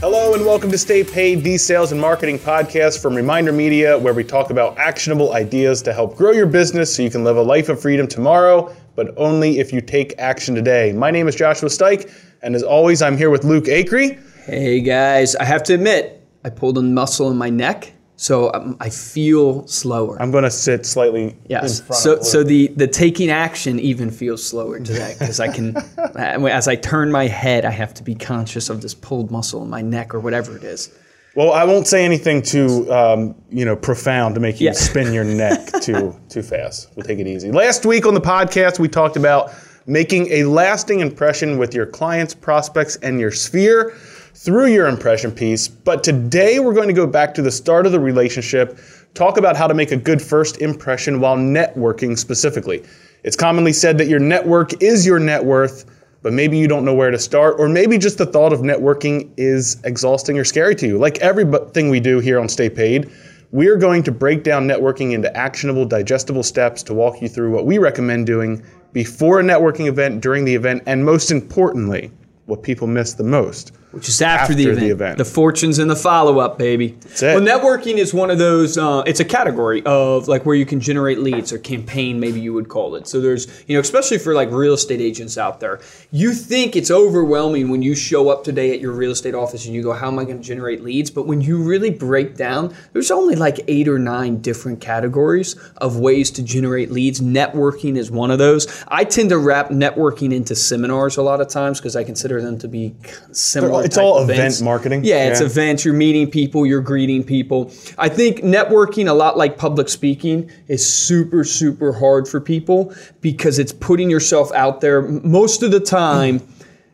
Hello and welcome to Stay Paid, the sales and marketing podcast from Reminder Media, where we talk about actionable ideas to help grow your business so you can live a life of freedom tomorrow, but only if you take action today. My name is Joshua Stike, and as always, I'm here with Luke Acree. Hey guys, I have to admit, I pulled a muscle in my neck, so um, I feel slower. I'm going to sit slightly yes. So so the the taking action even feels slower today because I can, as I turn my head, I have to be conscious of this pulled muscle in my neck or whatever it is. Well, I won't say anything too, um, you know, profound to make you Yeah. spin your neck too too fast. We'll take it easy. Last week on the podcast, we talked about making a lasting impression with your clients, prospects, and your sphere through your impression piece. But today, we're going to go back to the start of the relationship, talk about how to make a good first impression while networking specifically. It's commonly said that your network is your net worth but maybe you don't know where to start, or maybe just the thought of networking is exhausting or scary to you. Like everything we do here on Stay Paid, we're going to break down networking into actionable, digestible steps to walk you through what we recommend doing before a networking event, during the event, and most importantly, what people miss the most. Which is after, the, event. the event. The fortunes and the follow up, baby. That's it. Well, networking is one of those. Uh, it's a category of like where you can generate leads or campaign, maybe you would call it. So there's, you know, especially for like real estate agents out there, you think it's overwhelming when you show up today at your real estate office and you go, "How am I going to generate leads?" But when you really break down, there's only like eight or nine different categories of ways to generate leads. Networking is one of those. I tend to wrap networking into seminars a lot of times because I consider them to be similar. It's type all events. event marketing. Yeah, it's Yeah. events. You're meeting people, you're greeting people. I think networking, a lot like public speaking, is super, super hard for people because it's putting yourself out there. Most of the time,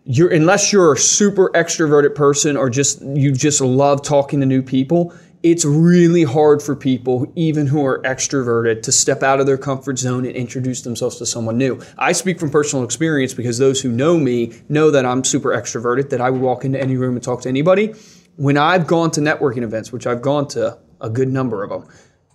you're unless you're a super extroverted person or just you just love talking to new people. It's really hard for people, even who are extroverted, to step out of their comfort zone and introduce themselves to someone new. I speak from personal experience because those who know me know that I'm super extroverted, that I would walk into any room and talk to anybody. When I've gone to networking events, which I've gone to a good number of them,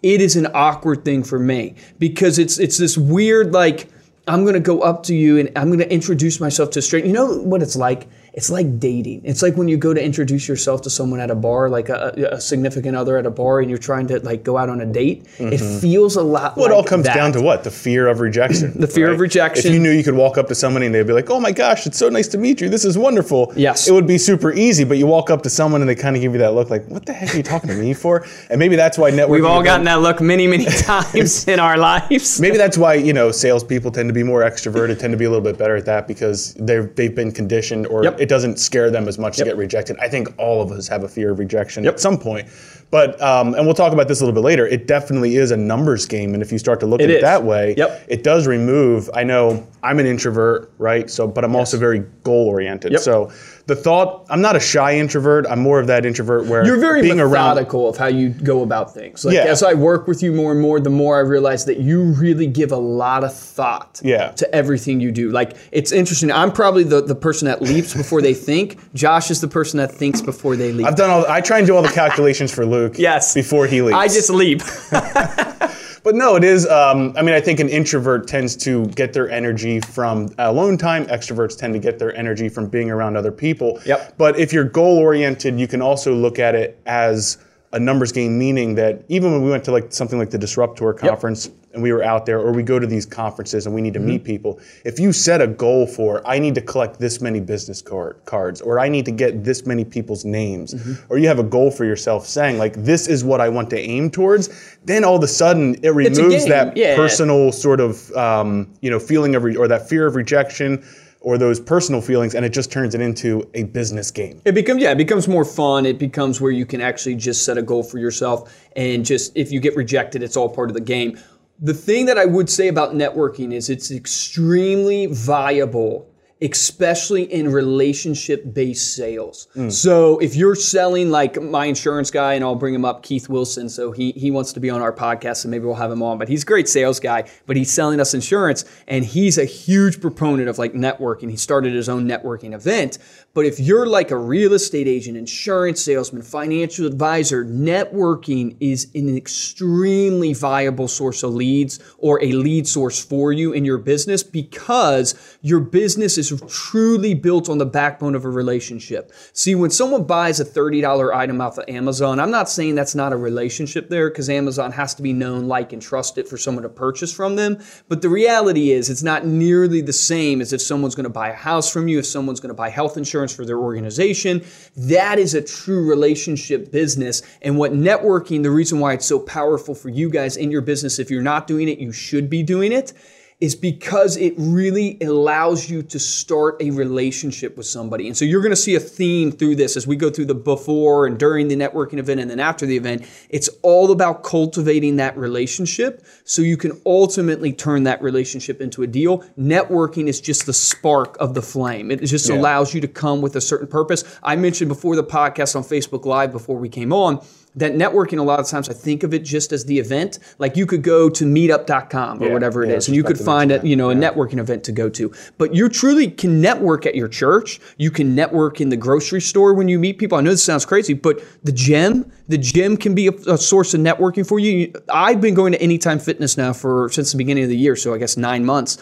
it is an awkward thing for me because it's it's this weird like I'm gonna go up to you and I'm gonna introduce myself to a. You know what it's like? It's like dating. It's like when you go to introduce yourself to someone at a bar, like a, a significant other at a bar, and you're trying to like go out on a date. It feels a lot. Mm-hmm. Well, like it all comes that. down to what? The fear of rejection. The fear of rejection. If you knew you could walk up to somebody and they'd be like, oh my gosh, it's so nice to meet you. This is wonderful. Yes. It would be super easy, but you walk up to someone and they kind of give you that look like, what the heck are you talking to me for? And maybe that's why networking. We've all gotten that look many, many times in our lives. Maybe that's why you know salespeople tend to be more extroverted, tend to be a little bit better at that because they've they've been conditioned, or Yep. It doesn't scare them as much Yep. to get rejected. I think all of us have a fear of rejection Yep. at some point. But um, and we'll talk about this a little bit later. It definitely is a numbers game, and if you start to look It at it that way, Yep. it does remove. I know I'm an introvert, right? So, but I'm also very goal oriented. So the thought, I'm not a shy introvert. I'm more of that introvert where You're very being around methodical of how you go about things. Like Yeah. as I work with you more and more, the more I realize that you really give a lot of thought Yeah. to everything you do. Like it's interesting. I'm probably the, the person that leaps before they think. Josh is the person that thinks before they leap. I've done all. I try and do all the calculations for Luke. Yes. Before he leaves. I just leap. But no, it is. Um, I mean, I think an introvert tends to get their energy from alone time. Extroverts tend to get their energy from being around other people. Yep. But if you're goal oriented, you can also look at it as a numbers game, meaning that even when we went to like something like the Disruptor conference and we were out there, or we go to these conferences and we need to meet people, if you set a goal for, I need to collect this many business card, cards, or I need to get this many people's names, or you have a goal for yourself saying, like, this is what I want to aim towards, then all of a sudden it removes that yeah. personal sort of, um, you know, feeling of, re- or that fear of rejection. Or those personal feelings, and it just turns it into a business game. It becomes yeah, it becomes more fun. It becomes where you can actually just set a goal for yourself and just if you get rejected, it's all part of the game. The thing that I would say about networking is it's extremely viable especially in relationship based sales. Mm. So if you're selling like my insurance guy, and I'll bring him up, Keith Wilson. So he, he wants to be on our podcast, and maybe we'll have him on. But he's a great sales guy, but he's selling us insurance, and he's a huge proponent of like networking. He started his own networking event. But if you're like a real estate agent, insurance salesman, financial advisor, networking is an extremely viable source of leads or a lead source for you in your business because your business is truly built on the backbone of a relationship. See, when someone buys a $30 item off of Amazon, I'm not saying that's not a relationship there because Amazon has to be known, like, and trusted for someone to purchase from them. But the reality is, it's not nearly the same as if someone's going to buy a house from you, if someone's going to buy health insurance for their organization. That is a true relationship business. And what networking, the reason why it's so powerful for you guys in your business, if you're not doing it, you should be doing it is because it really allows you to start a relationship with somebody. And so you're going to see a theme through this as we go through the before and during the networking event and then after the event. It's all about cultivating that relationship so you can ultimately turn that relationship into a deal. Networking is just the spark of the flame. It just yeah. allows you to come with a certain purpose. I mentioned before the podcast on Facebook Live before we came on that networking a lot of times I think of it just as the event. Like you could go to meetup.com or yeah, whatever it yeah, is, and you could find a you know a yeah. networking event to go to. But you truly can network at your church. You can network in the grocery store when you meet people. I know this sounds crazy, but the gym, the gym can be a, a source of networking for you. I've been going to Anytime Fitness now for since the beginning of the year, so I guess nine months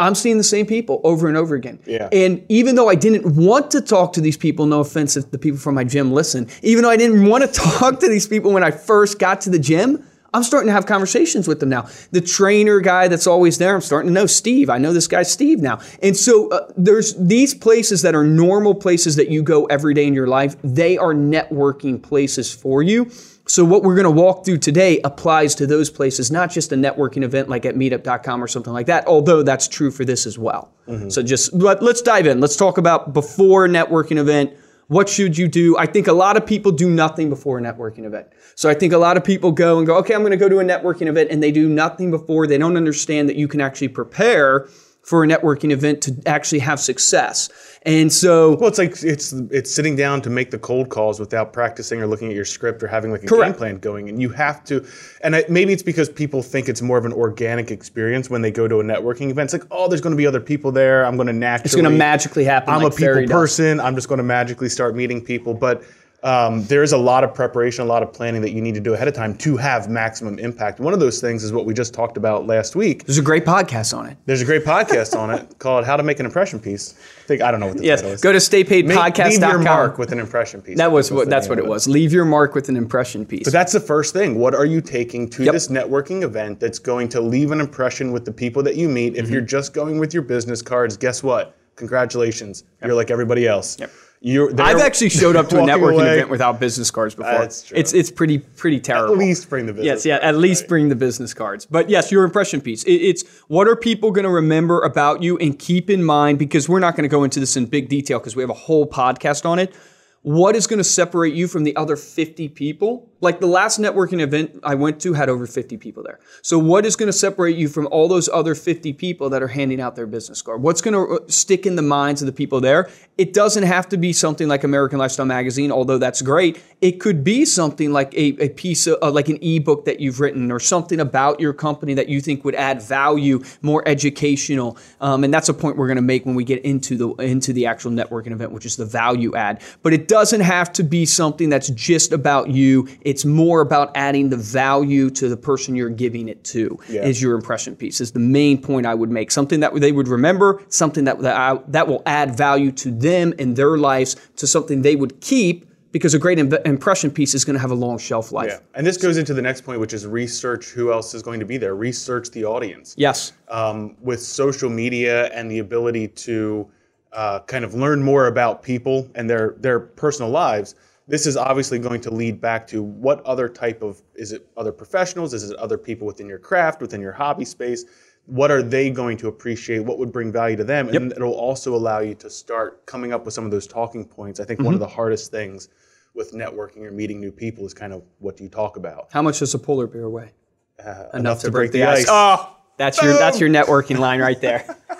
I'm seeing the same people over and over again. Yeah. And even though I didn't want to talk to these people, no offense if the people from my gym listen, even though I didn't want to talk to these people when I first got to the gym, I'm starting to have conversations with them now. The trainer guy that's always there, I'm starting to know Steve. I know this guy Steve now. And so uh, there's these places that are normal places that you go every day in your life. They are networking places for you. So what we're going to walk through today applies to those places, not just a networking event like at meetup.com or something like that, although that's true for this as well. Mm-hmm. So just let, let's dive in. Let's talk about before networking event. What should you do? I think a lot of people do nothing before a networking event. So I think a lot of people go and go, okay, I'm going to go to a networking event and they do nothing before. They don't understand that you can actually prepare for a networking event to actually have success. And so, well, it's like it's it's sitting down to make the cold calls without practicing or looking at your script or having like a correct. game plan going. And you have to, and I, maybe it's because people think it's more of an organic experience when they go to a networking event. It's like, oh, there's going to be other people there. I'm going to naturally. It's going to magically happen. I'm like a people person. Does. I'm just going to magically start meeting people, but um, there is a lot of preparation, a lot of planning that you need to do ahead of time to have maximum impact. One of those things is what we just talked about last week. There's a great podcast on it. There's a great podcast on it called "How to Make an Impression Piece." I think I don't know what the yes, title is. Go to staypaidpodcast.com. Leave your mark with an impression piece. That was what. That's what it was. Leave your mark with an impression piece. But that's the first thing. What are you taking to yep. this networking event that's going to leave an impression with the people that you meet? If mm-hmm. you're just going with your business cards, guess what? Congratulations, yep. you're like everybody else. Yep. I've actually showed up to a networking away. event without business cards before. That's true. It's it's pretty pretty terrible. At least bring the business. Yes, yeah. At least right. bring the business cards. But yes, your impression piece. It, it's what are people going to remember about you, and keep in mind because we're not going to go into this in big detail because we have a whole podcast on it. What is going to separate you from the other 50 people like the last networking event I went to had over 50 people there. So what is going to separate you from all those other 50 people that are handing out their business card? What's going to uh, stick in the minds of the people there? It doesn't have to be something like American Lifestyle Magazine, although that's great. It could be something like a, a piece of uh, like an ebook that you've written or something about your company that you think would add value, more educational. Um, and that's a point we're going to make when we get into the into the actual networking event, which is the value add. But it doesn't have to be something that's just about you it's more about adding the value to the person you're giving it to. Yeah. Is your impression piece is the main point I would make. Something that they would remember, something that that, I, that will add value to them and their lives, to something they would keep because a great Im- impression piece is going to have a long shelf life. Yeah. And this goes into the next point, which is research who else is going to be there, research the audience. Yes. Um, with social media and the ability to uh, kind of learn more about people and their their personal lives, this is obviously going to lead back to what other type of is it other professionals is it other people within your craft within your hobby space what are they going to appreciate what would bring value to them and yep. it'll also allow you to start coming up with some of those talking points i think mm-hmm. one of mm-hmm. the hardest things with networking or meeting new people is kind of what do you talk about how much does a polar bear weigh uh, enough, enough, to, to break, break, the ice. ice. oh that's Boom. your that's your networking line right there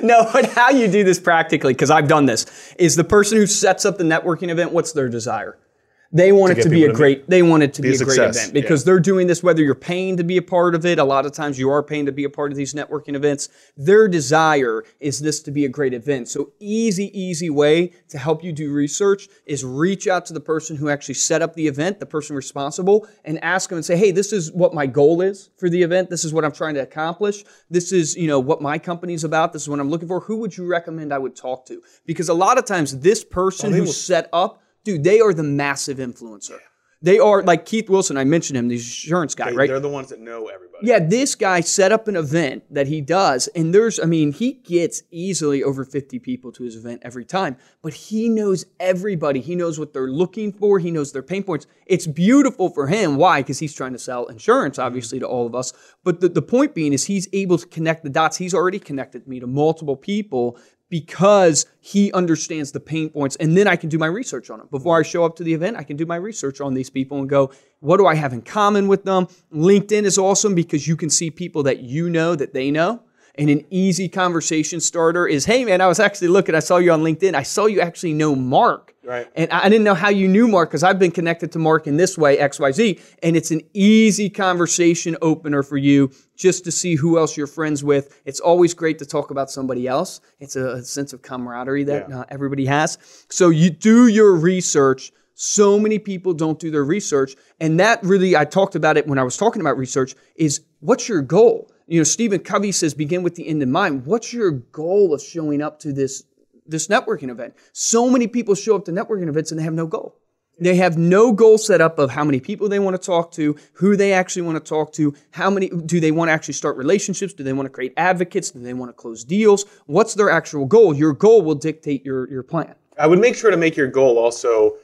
no, but how you do this practically, because I've done this, is the person who sets up the networking event, what's their desire? They want it to be a great. They want it to be, a great event because they're doing this whether you're paying to be a part of it. A lot of times you are paying to be a part of these networking events. Their desire is this to be a great event. So easy, easy way to help you do research is reach out to the person who actually set up the event, the person responsible, and ask them and say, "Hey, this is what my goal is for the event. This is what I'm trying to accomplish. This is you know what my company's about. This is what I'm looking for. Who would you recommend I would talk to?" Because a lot of times this person who's set up, dude, they are the massive influencer. They are like Keith Wilson. I mentioned him, the insurance guy, right? They're the ones that know everybody. Yeah, this guy set up an event that he does, and there's, I mean, he gets easily over 50 people to his event every time, but he knows everybody. He knows what they're looking for, he knows their pain points. It's beautiful for him. Why? Because he's trying to sell insurance, mm-hmm. obviously, to all of us. But the, the point being is he's able to connect the dots. He's already connected me to multiple people because he understands the pain points and then I can do my research on them. Before I show up to the event, I can do my research on these people and go, what do I have in common with them? LinkedIn is awesome because you can see people that you know that they know. And an easy conversation starter is, hey man, I was actually looking, I saw you on LinkedIn. I saw you actually know Mark. Right. And I didn't know how you knew Mark because I've been connected to Mark in this way, XYZ. And it's an easy conversation opener for you just to see who else you're friends with. It's always great to talk about somebody else. It's a, sense of camaraderie that Yeah. uh, everybody has. So you do your research. So many people don't do their research. And that really, I talked about it when I was talking about research, is what's your goal? You know, Stephen Covey says, begin with the end in mind. What's your goal of showing up to this, this networking event? So many people show up to networking events and they have no goal. They have no goal set up of how many people they want to talk to, who they actually want to talk to, how many do they want to actually start relationships, do they want to create advocates, do they want to close deals? What's their actual goal? Your goal will dictate your, your plan. I would make sure to make your goal also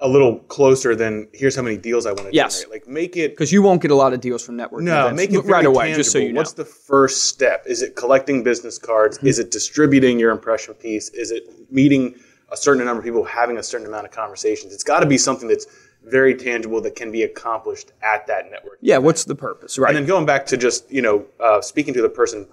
a little closer than here's how many deals I want to Yes. generate. Like make it Because you won't get a lot of deals from networking no, events make it right away, just so you know. What's the first step? Is it collecting business cards? Mm-hmm. Is it distributing your impression piece? Is it meeting a certain number of people, having a certain amount of conversations? It's got to be something that's very tangible that can be accomplished at that network. yeah, what's the purpose, right? And then going back to just you know uh, speaking to the person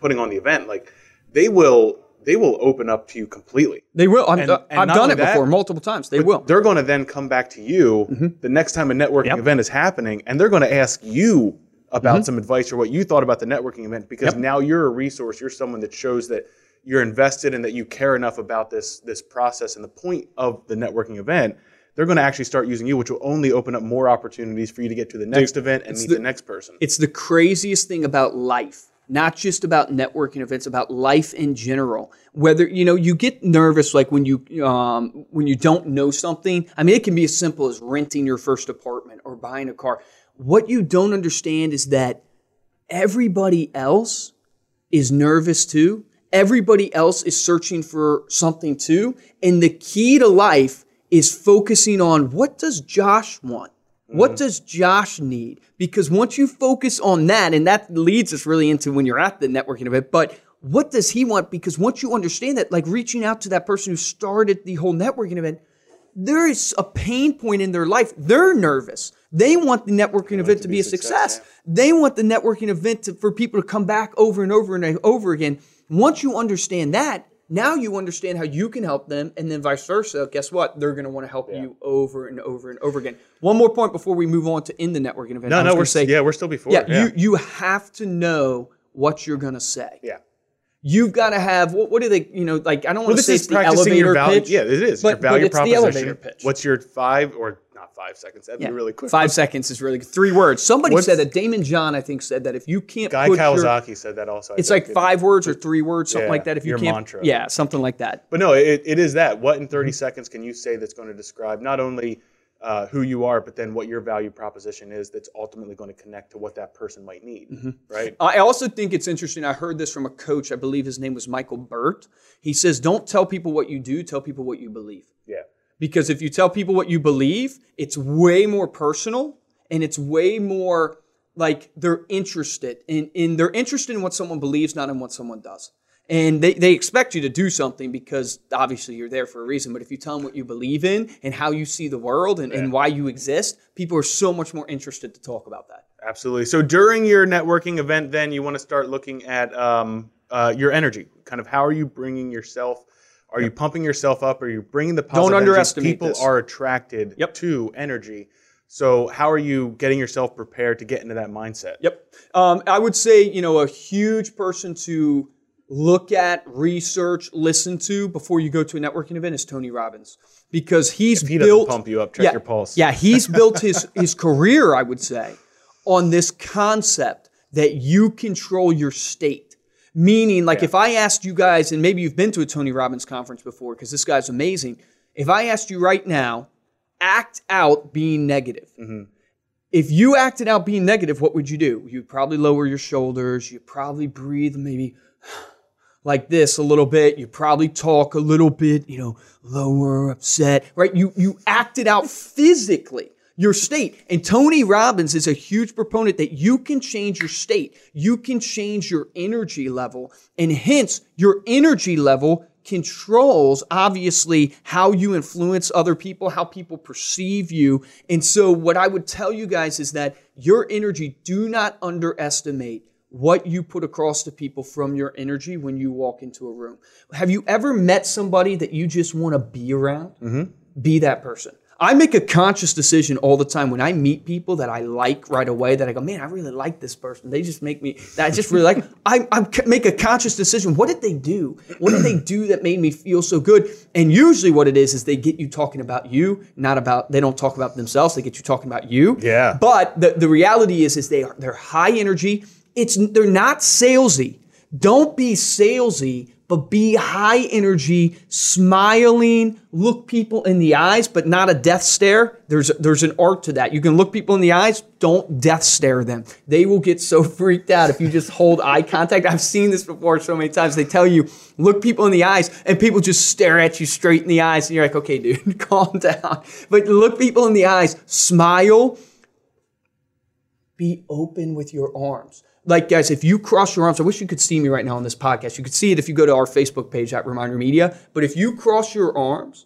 putting on the event, like they will they will open up to you completely. they will. And I've done it that, before multiple times. They will. They're going to then come back to you mm-hmm. the next time a networking Yep. event is happening, and they're going to ask you about mm-hmm. some advice or what you thought about the networking event because now you're a resource. You're someone that shows that you're invested and that you care enough about this this process and the point of the networking event. They're going to actually start using you, which will only open up more opportunities for you to get to the next event and meet the, the- next person. It's the craziest thing about life. Not just about networking events, about life in general. Whether you know you get nervous, like when you um, when you don't know something. I mean, it can be as simple as renting your first apartment or buying a car. What you don't understand is that everybody else is nervous too. Everybody else is searching for something too. And the key to life is focusing on what does Josh want? What does Josh need? Because once you focus on that, and that leads us really into when you're at the networking event, but what does he want? Because once you understand that, like reaching out to that person who started the whole networking event, there is a pain point in their life. They're nervous. They want the networking event to be a success. They want the networking event to, for people to come back over and over and over again. Once you understand that, now you understand how you can help them, and then vice versa. Guess what? They're going to want to help you over and over and over again. One more point before we move on to in the networking event. no, no, we're say, yeah, we're still before. yeah, yeah. you you have to know what you're going to say. yeah. You've got to have what, what do they? You know, like I don't want Well, to say it's the elevator your value. pitch. Yeah, it is. But, your value but it's proposition. the elevator pitch. What's your five or not five seconds? That'd Yeah. be really quick. Five seconds is really good. Three words. Somebody What's- said that. Daymond John, I think, said that if you can't Guy put your, Kawasaki said that also. I it's think, like five words or three words, something Yeah, like that. If you your can't, mantra. yeah, something like that. But no, it, it is that. What in. 30 seconds can you say that's going to describe not only uh, who you are, but then what your value proposition is that's ultimately going to connect to what that person might need, Mm-hmm. right? I also think it's interesting. I heard this from a coach. I believe his name was Michael Burt. He says, "Don't tell people what you do. Tell people what you believe." Yeah. Because if you tell people what you believe, it's way more personal and it's way more like they're interested in, in they're interested in what someone believes, not in what someone does. And they, they expect you to do something because obviously you're there for a reason. But if you tell them what you believe in and how you see the world and, and why you exist, people are so much more interested to talk about that. Absolutely. So during your networking event, then you want to start looking at um, uh, your energy. Kind of how are you bringing yourself Are you pumping yourself up? Are you bringing the positive Don't underestimate People this. are attracted Yep. to energy. So how are you getting yourself prepared to get into that mindset? Yep. Um, I would say, you know, a huge person to look at, research, listen to before you go to a networking event is Tony Robbins. Because he's he doesn't built pump you up, check yeah, your pulse. Yeah, he's built his his career, I would say, on this concept that you control your state. Meaning, like if I asked you guys, and maybe you've been to a Tony Robbins conference before, because this guy's amazing. If I asked you right now, act out being negative. Mm-hmm. If you acted out being negative, what would you do? You'd probably lower your shoulders. You'd probably breathe maybe like this a little bit. You probably talk a little bit, you know, lower, upset, right? You you acted out physically your state. And Tony Robbins is a huge proponent that you can change your state. You can change your energy level. And hence, your energy level controls obviously how you influence other people, how people perceive you. And so what I would tell you guys is that your energy, do not underestimate what you put across to people from your energy when you walk into a room. Have you ever met somebody that you just want to be around? Mm-hmm. Be that person. I make a conscious decision all the time when I meet people that I like right away. That I go, man, I really like this person. They just make me. That I just really like. I, I make a conscious decision. What did they do? What did they do that made me feel so good? And usually, what it is is they get you talking about you, not about. They don't talk about themselves. They get you talking about you. Yeah. But the, the reality is, is they are they're high energy. It's they're not salesy. Don't be salesy, but be high energy, smiling, look people in the eyes, but not a death stare. There's there's an art to that. You can look people in the eyes, don't death stare them. They will get so freaked out if you just hold eye contact. I've seen this before so many times. They tell you, look people in the eyes, and people just stare at you straight in the eyes, and you're like, okay, dude, calm down. But look people in the eyes, smile, be open with your arms. Like, guys, if you cross your arms, I wish you could see me right now on this podcast. You could see it if you go to our Facebook page at Reminder Media. But if you cross your arms,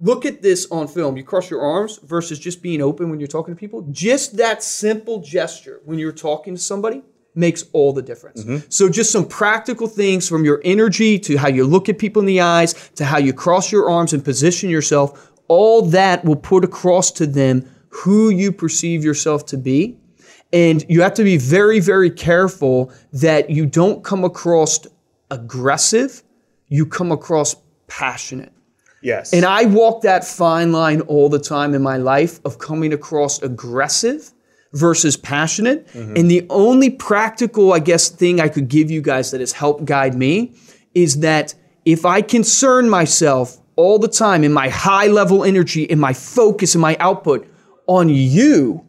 look at this on film. You cross your arms versus just being open when you're talking to people. Just that simple gesture when you're talking to somebody makes all the difference. Mm-hmm. So, just some practical things from your energy to how you look at people in the eyes to how you cross your arms and position yourself. All that will put across to them who you perceive yourself to be. And you have to be very, very careful that you don't come across aggressive, you come across passionate. Yes. And I walk that fine line all the time in my life of coming across aggressive versus passionate. Mm-hmm. And the only practical, I guess, thing I could give you guys that has helped guide me is that if I concern myself all the time in my high level energy, in my focus, in my output on you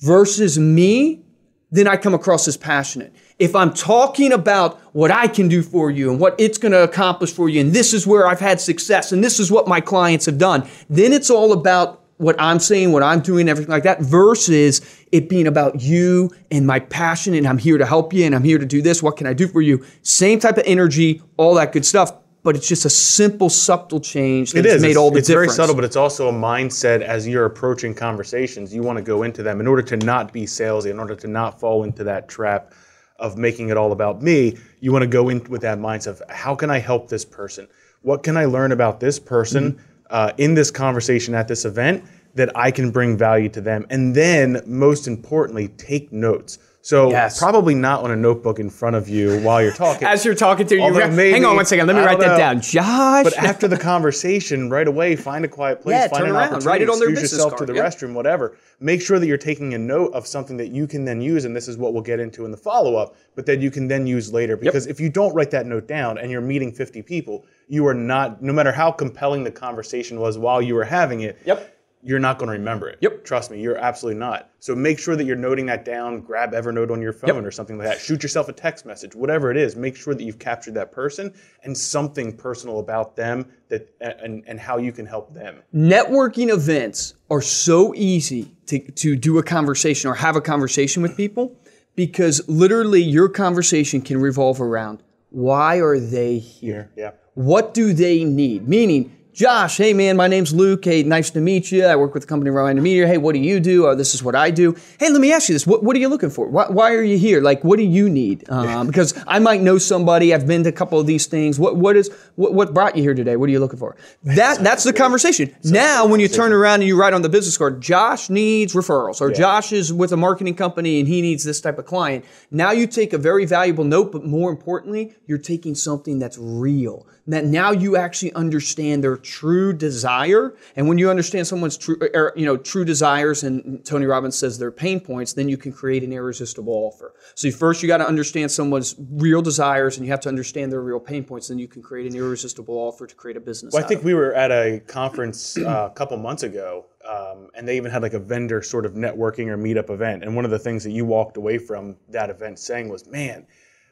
versus me, then I come across as passionate. If I'm talking about what I can do for you and what it's going to accomplish for you, and this is where I've had success, and this is what my clients have done, then it's all about what I'm saying, what I'm doing, everything like that, versus it being about you and my passion, and I'm here to help you, and I'm here to do this. What can I do for you? Same type of energy, all that good stuff. But it's just a simple, subtle change It that's is. made it's, all the difference. it's very subtle, but it's also a mindset as you're approaching conversations. You want to go into them in order to not be salesy, in order to not fall into that trap of making it all about me. You want to go in with that mindset of how can I help this person? What can I learn about this person Mm-hmm. uh, in this conversation at this event that I can bring value to them? And then, most importantly, take notes. So Yes. probably not on a notebook in front of you while you're talking. As you're talking to you, hang on one second. Let me I write that know. down. Josh. But after the conversation, right away, find a quiet place, Yeah, find turn an around, write it on their business yourself card, to the yeah. restroom, whatever. Make sure that you're taking a note of something that you can then use, and this is what we'll get into in the follow up, but that you can then use later. Because if you don't write that note down and you're meeting 50 people, you are not, no matter how compelling the conversation was while you were having it, Yep. You're not going to remember it. Yep. Trust me, you're absolutely not. So make sure that you're noting that down. Grab Evernote on your phone or something like that. Shoot yourself a text message, whatever it is. Make sure that you've captured that person and something personal about them that and, and how you can help them. networking events are so easy to, to do a conversation or have a conversation with people because literally your conversation can revolve around why are they here? Yeah. What do they need? Meaning, Josh, hey man, my name's Luke. Hey, nice to meet you. I work with the company Ryan Media. Hey, what do you do? Oh, this is what I do. Hey, let me ask you this. What, what are you looking for? Why, why are you here? Like, what do you need? Um, because I might know somebody. I've been to a couple of these things. What what is what, what brought you here today? What are you looking for? That that's the conversation. Now, when you turn around and you write on the business card, Josh needs referrals, or Josh is with a marketing company and he needs this type of client. Now you take a very valuable note, but more importantly, you're taking something that's real. That now you actually understand their true desire, and when you understand someone's true, er, you know, true desires, and Tony Robbins says their pain points, then you can create an irresistible offer. So first, you got to understand someone's real desires, and you have to understand their real pain points. Then you can create an irresistible offer to create a business. Well, I think we were at a conference uh, a couple months ago, um, and they even had like a vendor sort of networking or meetup event. And one of the things that you walked away from that event saying was, "Man,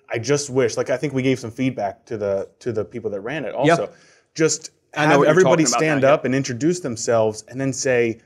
I just wish." Like I think we gave some feedback to the to the people that ran it. Also, just know have everybody stand now, up and introduce themselves, and then say,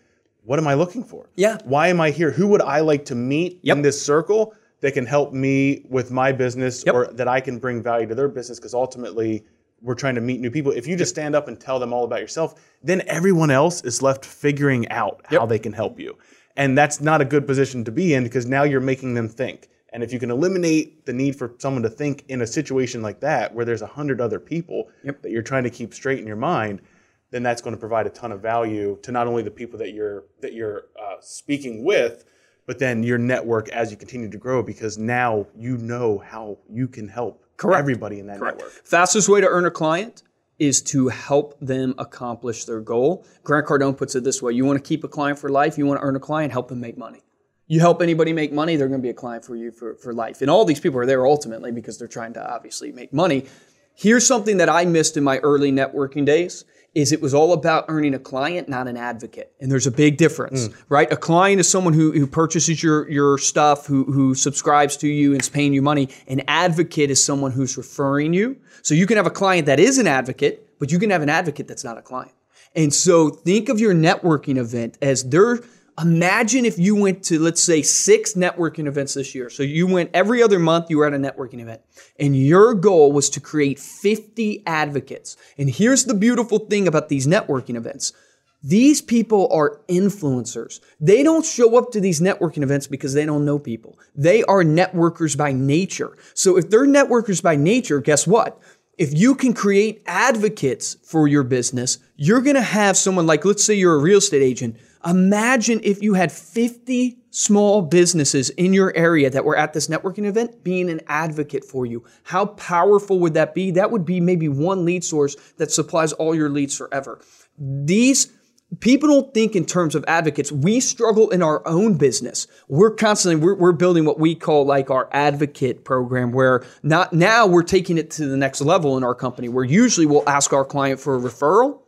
"What am I looking for? Yeah. why am I here? Who would I like to meet Yep. in this circle?" That can help me with my business, Yep. or that I can bring value to their business. Because ultimately, we're trying to meet new people. If you just stand up and tell them all about yourself, then everyone else is left figuring out how they can help you. And that's not a good position to be in because now you're making them think. And if you can eliminate the need for someone to think in a situation like that, where there's a hundred other people that you're trying to keep straight in your mind, then that's going to provide a ton of value to not only the people that you're that you're uh, speaking with, but then your network as you continue to grow because now you know how you can help Correct. everybody in that network. Fastest way to earn a client is to help them accomplish their goal. Grant Cardone puts it this way you want to keep a client for life, you want to earn a client, help them make money. You help anybody make money, they're going to be a client for you for, for life. And all these people are there ultimately because they're trying to obviously make money. Here's something that I missed in my early networking days is it was all about earning a client, not an advocate. And there's a big difference, mm. right? A client is someone who, who purchases your, your stuff, who, who subscribes to you and is paying you money. An advocate is someone who's referring you. So you can have a client that is an advocate, but you can have an advocate that's not a client. And so think of your networking event as their Imagine if you went to, let's say, six networking events this year. So you went every other month, you were at a networking event, and your goal was to create 50 advocates. And here's the beautiful thing about these networking events these people are influencers. They don't show up to these networking events because they don't know people. They are networkers by nature. So if they're networkers by nature, guess what? If you can create advocates for your business, you're going to have someone like, let's say you're a real estate agent. Imagine if you had 50 small businesses in your area that were at this networking event being an advocate for you. How powerful would that be? That would be maybe one lead source that supplies all your leads forever. These people don't think in terms of advocates. We struggle in our own business. We're constantly we're, we're building what we call like our advocate program, where not now we're taking it to the next level in our company. Where usually we'll ask our client for a referral.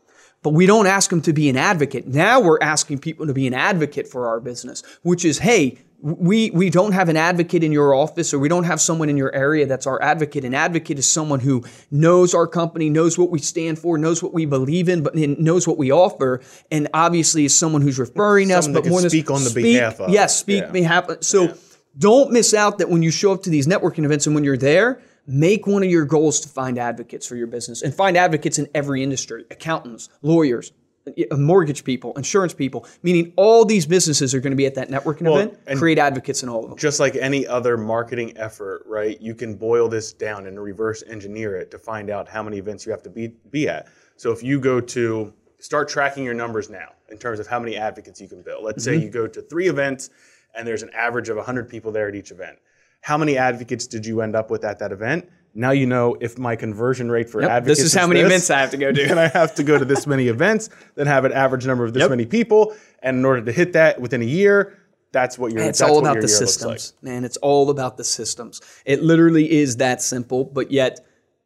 But we don't ask them to be an advocate. Now we're asking people to be an advocate for our business, which is, hey, we, we don't have an advocate in your office or we don't have someone in your area that's our advocate. An advocate is someone who knows our company, knows what we stand for, knows what we believe in, but knows what we offer, and obviously is someone who's referring us. Someone that But can more than speak on the speak- behalf of. Yes, speak Yeah. behalf. So don't miss out that when you show up to these networking events and when you're there, make one of your goals to find advocates for your business and find advocates in every industry accountants, lawyers, uh, mortgage people, insurance people, meaning all these businesses are going to be at that networking event. and- Create advocates in all of them. just like any other marketing effort, right? You can boil this down and reverse engineer it to find out how many events you have to be be at. So if you go to start tracking your numbers now in terms of how many advocates you can build. Let's Mm-hmm. say you go to 3 events and there's an average of 100 people there at each event. How many advocates did you end up with at that event? Now you know if my conversion rate for Yep, advocates this is how many this, events I have to go to. and I have to go to this many events, then have an average number of this Yep. many people, and in order to hit that within a year, that's what your It's all about the systems, man. It's all about the systems. It literally is that simple, but yet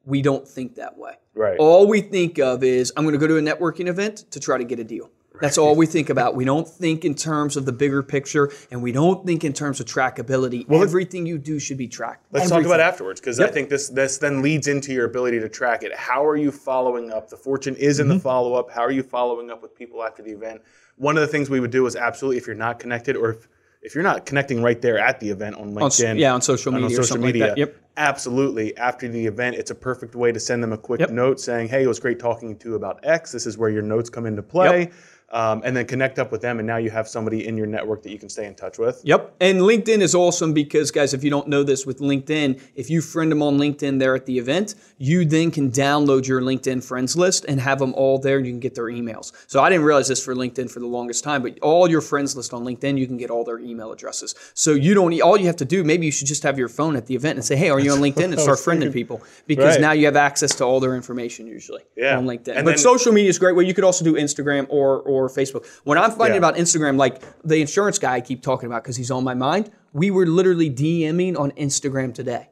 we don't think that way. Right. All we think of is I'm going to go to a networking event to try to get a deal. That's all we think about. We don't think in terms of the bigger picture, and we don't think in terms of trackability. Everything you do should be tracked. Let's talk about afterwards because I think this this then leads into your ability to track it. How are you following up? The fortune is in the Mm-hmm. follow up. How are you following up with people after the event? One of the things we would do is absolutely if you're not connected or if if you're not connecting right there at the event on On LinkedIn, yeah, on social media or something like that. Yep. absolutely. After the event, it's a perfect way to send them a quick Yep. note saying, "Hey, it was great talking to you about X. This is where your notes come into play." Um, and then connect up with them, and now you have somebody in your network that you can stay in touch with. Yep. And LinkedIn is awesome because, guys, if you don't know this with LinkedIn, if you friend them on LinkedIn there at the event, you then can download your LinkedIn friends list and have them all there and you can get their emails. So I didn't realize this for LinkedIn for the longest time, but all your friends list on LinkedIn, you can get all their email addresses. So you don't, need all you have to do, maybe you should just have your phone at the event and say, hey, are you on LinkedIn? And start friending people because Right. now you have access to all their information usually Yeah. on LinkedIn. And but then- social media is a great way. You could also do Instagram or, or Facebook. When I'm finding Yeah. about Instagram, like the insurance guy I keep talking about because he's on my mind, we were literally DMing on Instagram today.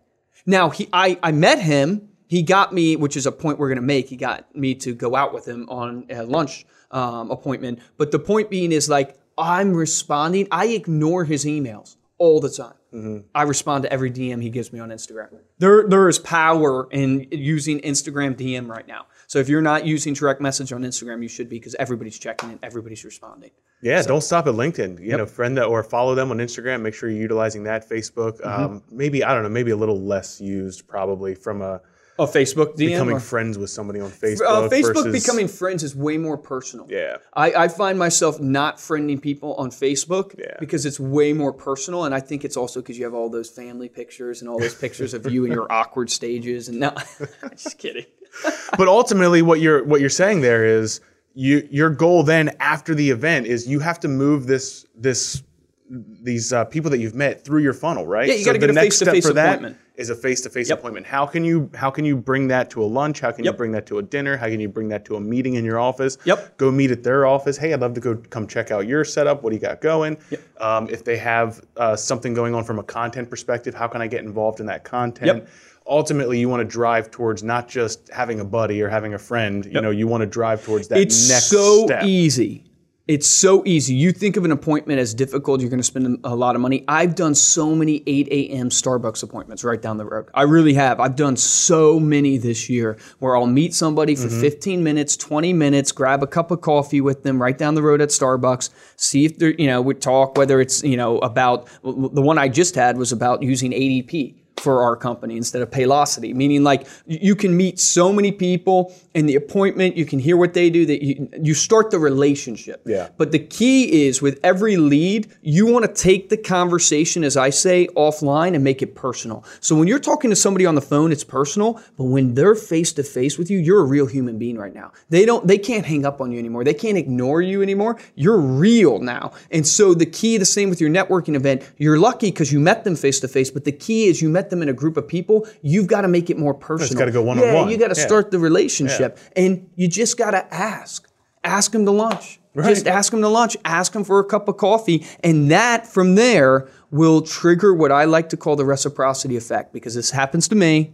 Now he, I, I met him. He got me, which is a point we're going to make. He got me to go out with him on a lunch um, appointment. But the point being is like I'm responding. I ignore his emails all the time. I respond to every DM he gives me on Instagram. There, there is power in using Instagram DM right now. So if you're not using direct message on Instagram, you should be because everybody's checking and everybody's responding. Yeah, don't stop at LinkedIn. You know, friend that or follow them on Instagram. Make sure you're utilizing that. Facebook, Mm-hmm. um, maybe I don't know, maybe a little less used probably from a Oh, Facebook DM. becoming or- friends with somebody on Facebook. Uh, Facebook versus, becoming friends is way more personal. Yeah. I, I find myself not friending people on Facebook Yeah. because it's way more personal, and I think it's also because you have all those family pictures and all those pictures of you in your awkward stages. And now, just kidding. But ultimately, what you're what you're saying there is you your goal then after the event is you have to move this this these uh, people that you've met through your funnel, right? Yeah, you gotta the get a next step face-to-face for that appointment. Is a face-to-face Yep. appointment. How can you how can you bring that to a lunch? How can Yep. you bring that to a dinner? How can you bring that to a meeting in your office? Yep. Go meet at their office. Hey, I'd love to go come check out your setup. What do you got going? Um, if they have uh, something going on from a content perspective, how can I get involved in that content? Yep. Ultimately, you want to drive towards not just having a buddy or having a friend. You know, you want to drive towards that It's next so step. easy. It's so easy. You think of an appointment as difficult, you're going to spend a lot of money. I've done so many 8 a.m. Starbucks appointments right down the road. I really have. I've done so many this year where I'll meet somebody Mm-hmm. for 15 minutes, 20 minutes, grab a cup of coffee with them right down the road at Starbucks, see if they're, you know, we talk whether it's, you know, about the one I just had was about using ADP for our company instead of Paylocity, meaning like you can meet so many people in the appointment, you can hear what they do, that you, you start the relationship. Yeah. But the key is with every lead, you want to take the conversation, as I say, offline and make it personal. So when you're talking to somebody on the phone, it's personal, but when they're face to face with you, you're a real human being right now. They don't they can't hang up on you anymore. They can't ignore you anymore. You're real now. And so the key, the same with your networking event, you're lucky because you met them face to face, but the key is you met them in a group of people, you've got to make it more personal. gotta go Yeah, one-on-one. you got to Yeah. start the relationship and you just got to ask. Ask them to lunch. Just ask them to lunch. Ask them for a cup of coffee. And that from there will trigger what I like to call the reciprocity effect because this happens to me.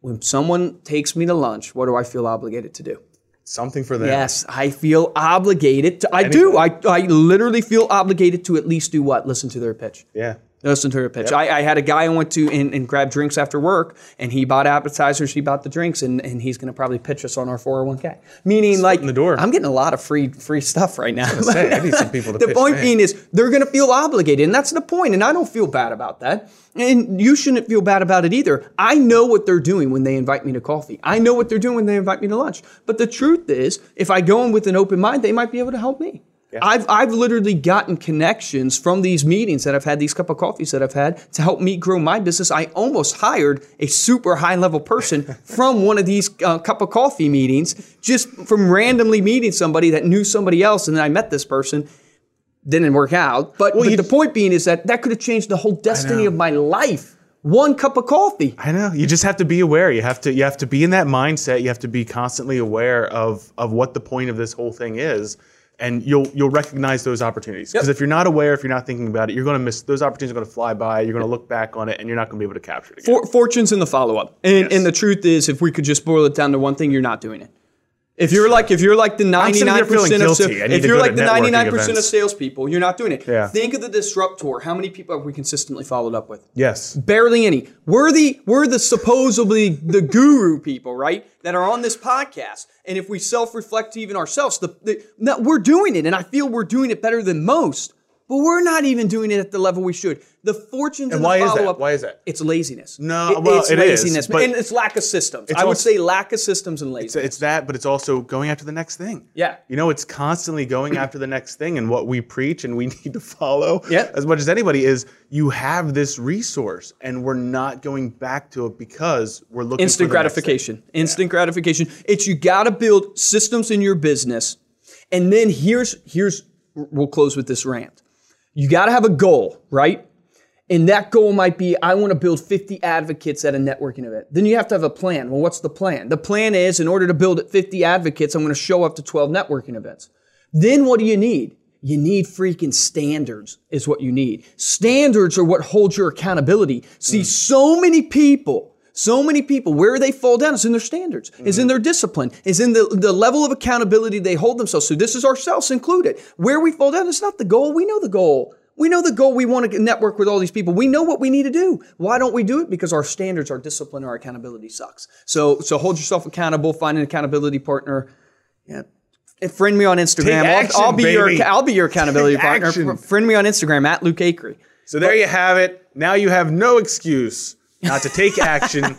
When someone takes me to lunch, what do I feel obligated to do? Something for them. Yes, I feel obligated to. I do. I, I literally feel obligated to at least do what? Listen to their pitch. Yeah. Listen to her pitch. I, I had a guy I went to and, and grabbed drinks after work, and he bought appetizers, he bought the drinks, and, and he's going to probably pitch us on our 401k. Meaning, like, in the door. I'm getting a lot of free free stuff right now. say, I need some people to the pitch point being is they're going to feel obligated, and that's the point, and I don't feel bad about that. And you shouldn't feel bad about it either. I know what they're doing when they invite me to coffee. I know what they're doing when they invite me to lunch. But the truth is, if I go in with an open mind, they might be able to help me. I've, I've literally gotten connections from these meetings that I've had, these cup of coffees that I've had to help me grow my business. I almost hired a super high level person from one of these uh, cup of coffee meetings, just from randomly meeting somebody that knew somebody else. And then I met this person. Didn't work out. But, but the point being is that that could have changed the whole destiny of my life. One cup of coffee. I know. You just have to be aware. You have to you have to be in that mindset. You have to be constantly aware of of what the point of this whole thing is. And you'll you'll recognize those opportunities. Because Yep. if you're not aware, if you're not thinking about it, you're going to miss those opportunities. Are going to fly by. You're going to look back on it, and you're not going to be able to capture it. Again. For, fortunes in the follow up. And, Yes. and the truth is, if we could just boil it down to one thing, you're not doing it. If you're like if you're like the 99% of guilty. I need if you're like the 99% of salespeople, you're not doing it. Yeah. Think of the disruptor. How many people have we consistently followed up with? yes. Barely any. We're the we're the supposedly the guru people, right? That are on this podcast. And if we self-reflect to even ourselves, the, the no, we're doing it, and I feel we're doing it better than most. But we're not even doing it at the level we should. The fortunes and, why is that? follow-up. Why is that? It's laziness. No, well, it's it is, laziness, but and it's lack of systems. I would also- say lack of systems and laziness. it's that, but it's also going after the next thing. Yeah. You know, it's constantly going after the next thing. And what we preach and we need to follow Yeah. as much as anybody is you have this resource and we're not going back to it because we're looking instant for the next thing. gratification. Instant gratification. It's you got to build systems in your business, and then here's here's we'll close with this rant. You got to have a goal, right? And that goal might be I want to build 50 advocates at a networking event. Then you have to have a plan. Well, what's the plan? The plan is in order to build 50 advocates, I'm going to show up to 12 networking events. Then what do you need? You need freaking standards, is what you need. Standards are what hold your accountability. See, mm. so many people, so many people, where they fall down is in their standards, is in mm-hmm. their discipline, is in the, the level of accountability they hold themselves. So this is ourselves included. Where we fall down is not the goal. We know the goal. We know the goal. We want to network with all these people. We know what we need to do. Why don't we do it? Because our standards, our discipline, our accountability sucks. So, so hold yourself accountable. Find an accountability partner. Yeah. And friend me on Instagram. I'll- I'll, be baby. your I'll be your accountability partner. action. Friend me on Instagram at Luke Acree. So there you have it. Now you have no excuse not to take action.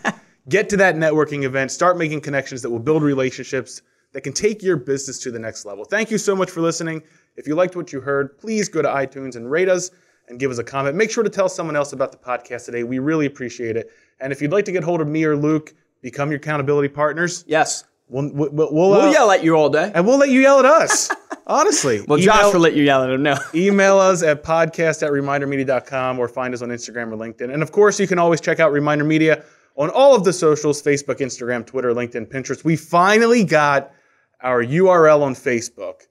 Get to that networking event. Start making connections that will build relationships that can take your business to the next level. Thank you so much for listening. If you liked what you heard, please go to iTunes and rate us and give us a comment. Make sure to tell someone else about the podcast today. We really appreciate it. And if you'd like to get hold of me or Luke, become your accountability partners. Yes. We'll, we'll, we'll, We'll uh, yell at you all day. and we'll let you yell at us. Honestly. Well, Josh will let you yell at him. No. Email us at podcast at remindermedia.com or find us on Instagram or LinkedIn. And of course, you can always check out Reminder Media on all of the socials Facebook, Instagram, Twitter, LinkedIn, Pinterest. We finally got our URL on Facebook.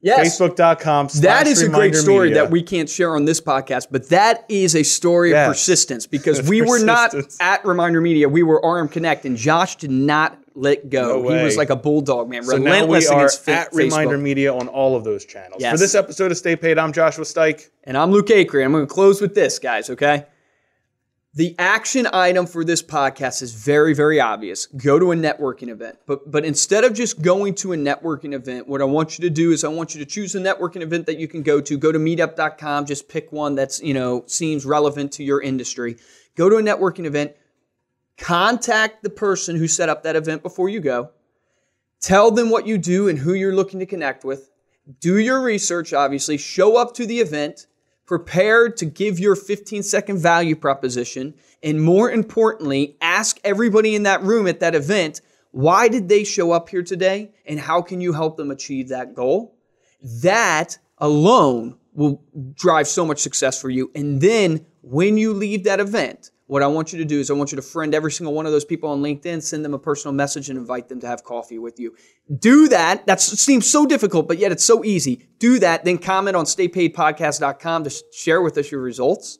Yes. Facebook.com. That is a great story Media. that we can't share on this podcast, but that is a story Yes. of persistence because we were not at Reminder Media. We were RM Connect, and Josh did not let go. No he was like a bulldog, man. So now Relentless we are fa- at Reminder Media on all of those channels. Yes. For this episode of Stay Paid, I'm Joshua Stike. And I'm Luke Acree. I'm going to close with this, guys, okay? The action item for this podcast is very, very obvious. Go to a networking event. But but instead of just going to a networking event, what I want you to do is I want you to choose a networking event that you can go to. Go to meetup.com, just pick one that's, you know, seems relevant to your industry. Go to a networking event, contact the person who set up that event before you go. Tell them what you do and who you're looking to connect with. Do your research, obviously. Show up to the event prepared to give your 15 second value proposition. And more importantly, ask everybody in that room at that event why did they show up here today and how can you help them achieve that goal? That alone will drive so much success for you. And then when you leave that event, what I want you to do is I want you to friend every single one of those people on LinkedIn, send them a personal message, and invite them to have coffee with you. Do that. That seems so difficult, but yet it's so easy. Do that. Then comment on staypaidpodcast.com to share with us your results.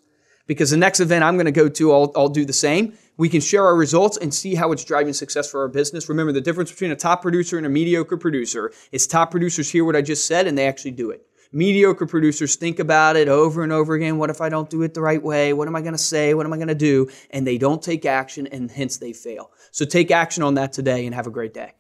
Because the next event I'm going to go to, I'll, I'll do the same. We can share our results and see how it's driving success for our business. Remember, the difference between a top producer and a mediocre producer is top producers hear what I just said and they actually do it. Mediocre producers think about it over and over again. What if I don't do it the right way? What am I going to say? What am I going to do? And they don't take action and hence they fail. So take action on that today and have a great day.